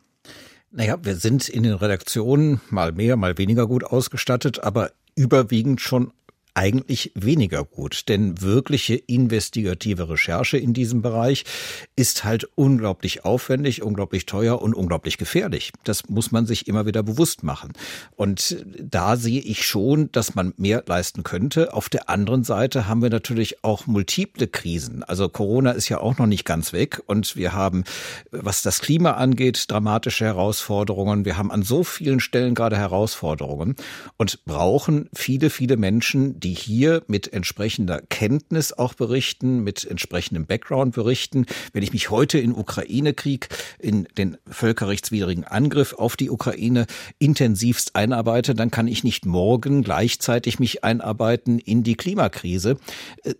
Naja, wir sind in den Redaktionen mal mehr, mal weniger gut ausgestattet, aber überwiegend schon eigentlich weniger gut. Denn wirkliche investigative Recherche in diesem Bereich ist halt unglaublich aufwendig, unglaublich teuer und unglaublich gefährlich. Das muss man sich immer wieder bewusst machen. Und da sehe ich schon, dass man mehr leisten könnte. Auf der anderen Seite haben wir natürlich auch multiple Krisen. Also Corona ist ja auch noch nicht ganz weg und wir haben, was das Klima angeht, dramatische Herausforderungen. Wir haben an so vielen Stellen gerade Herausforderungen und brauchen viele, viele Menschen, die hier mit entsprechender Kenntnis auch berichten, mit entsprechendem Background berichten. Wenn ich mich heute in Ukraine-Krieg, in den völkerrechtswidrigen Angriff auf die Ukraine intensivst einarbeite, dann kann ich nicht morgen gleichzeitig mich einarbeiten in die Klimakrise.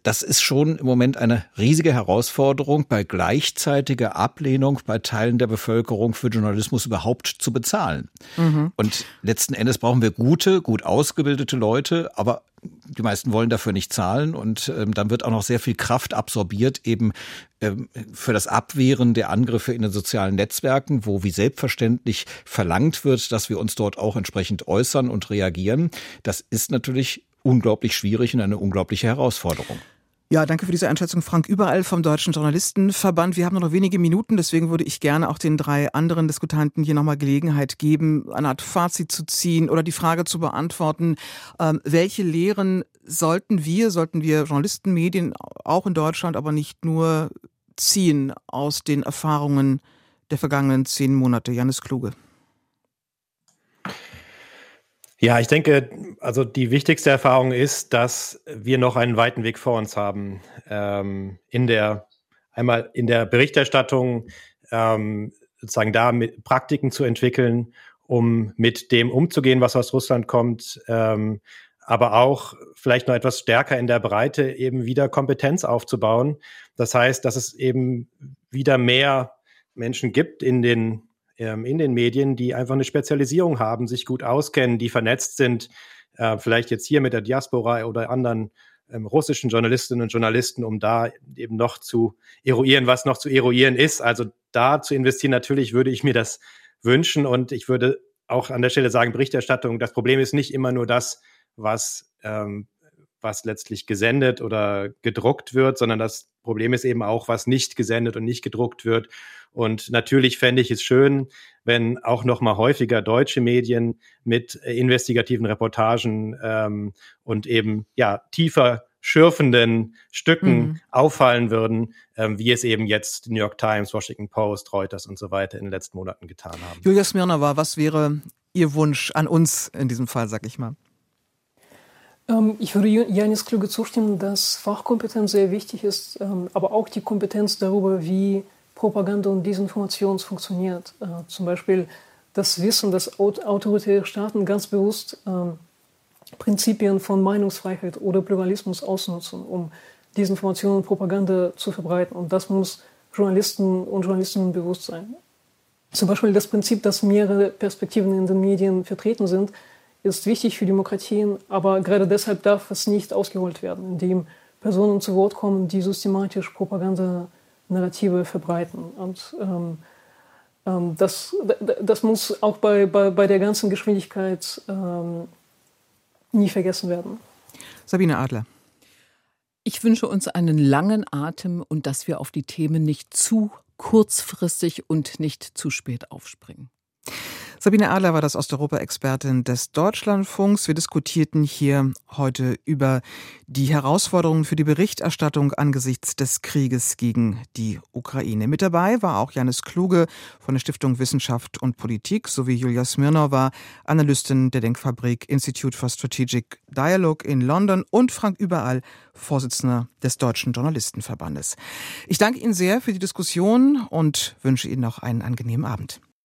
Das ist schon im Moment eine riesige Herausforderung, bei gleichzeitiger Ablehnung bei Teilen der Bevölkerung für Journalismus überhaupt zu bezahlen. Mhm. Und letzten Endes brauchen wir gute, gut ausgebildete Leute, aber die meisten wollen dafür nicht zahlen und ähm, dann wird auch noch sehr viel Kraft absorbiert eben ähm, für das Abwehren der Angriffe in den sozialen Netzwerken, wo wie selbstverständlich verlangt wird, dass wir uns dort auch entsprechend äußern und reagieren. Das ist natürlich unglaublich schwierig und eine unglaubliche Herausforderung. Ja, danke für diese Einschätzung, Frank. Überall vom Deutschen Journalistenverband. Wir haben nur noch wenige Minuten, deswegen würde ich gerne auch den drei anderen Diskutanten hier nochmal Gelegenheit geben, eine Art Fazit zu ziehen oder die Frage zu beantworten, ähm, welche Lehren sollten wir, sollten wir Journalisten, Medien auch in Deutschland, aber nicht nur ziehen aus den Erfahrungen der vergangenen zehn Monate? Janis Kluge. Ja, ich denke, also die wichtigste Erfahrung ist, dass wir noch einen weiten Weg vor uns haben. Ähm, in der, einmal in der Berichterstattung, ähm, sozusagen da mit Praktiken zu entwickeln, um mit dem umzugehen, was aus Russland kommt, ähm, aber auch vielleicht noch etwas stärker in der Breite eben wieder Kompetenz aufzubauen. Das heißt, dass es eben wieder mehr Menschen gibt in den ähm, in den Medien, die einfach eine Spezialisierung haben, sich gut auskennen, die vernetzt sind, äh, vielleicht jetzt hier mit der Diaspora oder anderen ähm, russischen Journalistinnen und Journalisten, um da eben noch zu eruieren, was noch zu eruieren ist. Also da zu investieren, natürlich würde ich mir das wünschen und ich würde auch an der Stelle sagen, Berichterstattung, das Problem ist nicht immer nur das, was, ähm, was letztlich gesendet oder gedruckt wird, sondern das Problem ist eben auch, was nicht gesendet und nicht gedruckt wird. Und natürlich fände ich es schön, wenn auch noch mal häufiger deutsche Medien mit äh, investigativen Reportagen ähm, und eben ja tiefer schürfenden Stücken mhm. auffallen würden, ähm, wie es eben jetzt New York Times, Washington Post, Reuters und so weiter in den letzten Monaten getan haben. Julia Smirnova, was wäre Ihr Wunsch an uns in diesem Fall, sag ich mal? Ähm, ich würde Janis Klüge zustimmen, dass Fachkompetenz sehr wichtig ist, ähm, aber auch die Kompetenz darüber, wie Propaganda und Desinformation funktioniert. Äh, zum Beispiel das Wissen, dass autoritäre Staaten ganz bewusst ähm, Prinzipien von Meinungsfreiheit oder Pluralismus ausnutzen, um Desinformation und Propaganda zu verbreiten. Und das muss Journalisten und Journalistinnen bewusst sein. Zum Beispiel das Prinzip, dass mehrere Perspektiven in den Medien vertreten sind, ist wichtig für Demokratien, aber gerade deshalb darf es nicht ausgeholt werden, indem Personen zu Wort kommen, die systematisch Propaganda Narrative verbreiten. Und ähm, ähm, das, das muss auch bei, bei, bei der ganzen Geschwindigkeit ähm, nie vergessen werden. Sabine Adler. Ich wünsche uns einen langen Atem und dass wir auf die Themen nicht zu kurzfristig und nicht zu spät aufspringen. Sabine Adler war das Osteuropa-Expertin des Deutschlandfunks. Wir diskutierten hier heute über die Herausforderungen für die Berichterstattung angesichts des Krieges gegen die Ukraine. Mit dabei war auch Janis Kluge von der Stiftung Wissenschaft und Politik sowie Julia Smirnova, Analystin der Denkfabrik Institute for Strategic Dialogue in London und Frank Überall, Vorsitzender des Deutschen Journalistenverbandes. Ich danke Ihnen sehr für die Diskussion und wünsche Ihnen noch einen angenehmen Abend.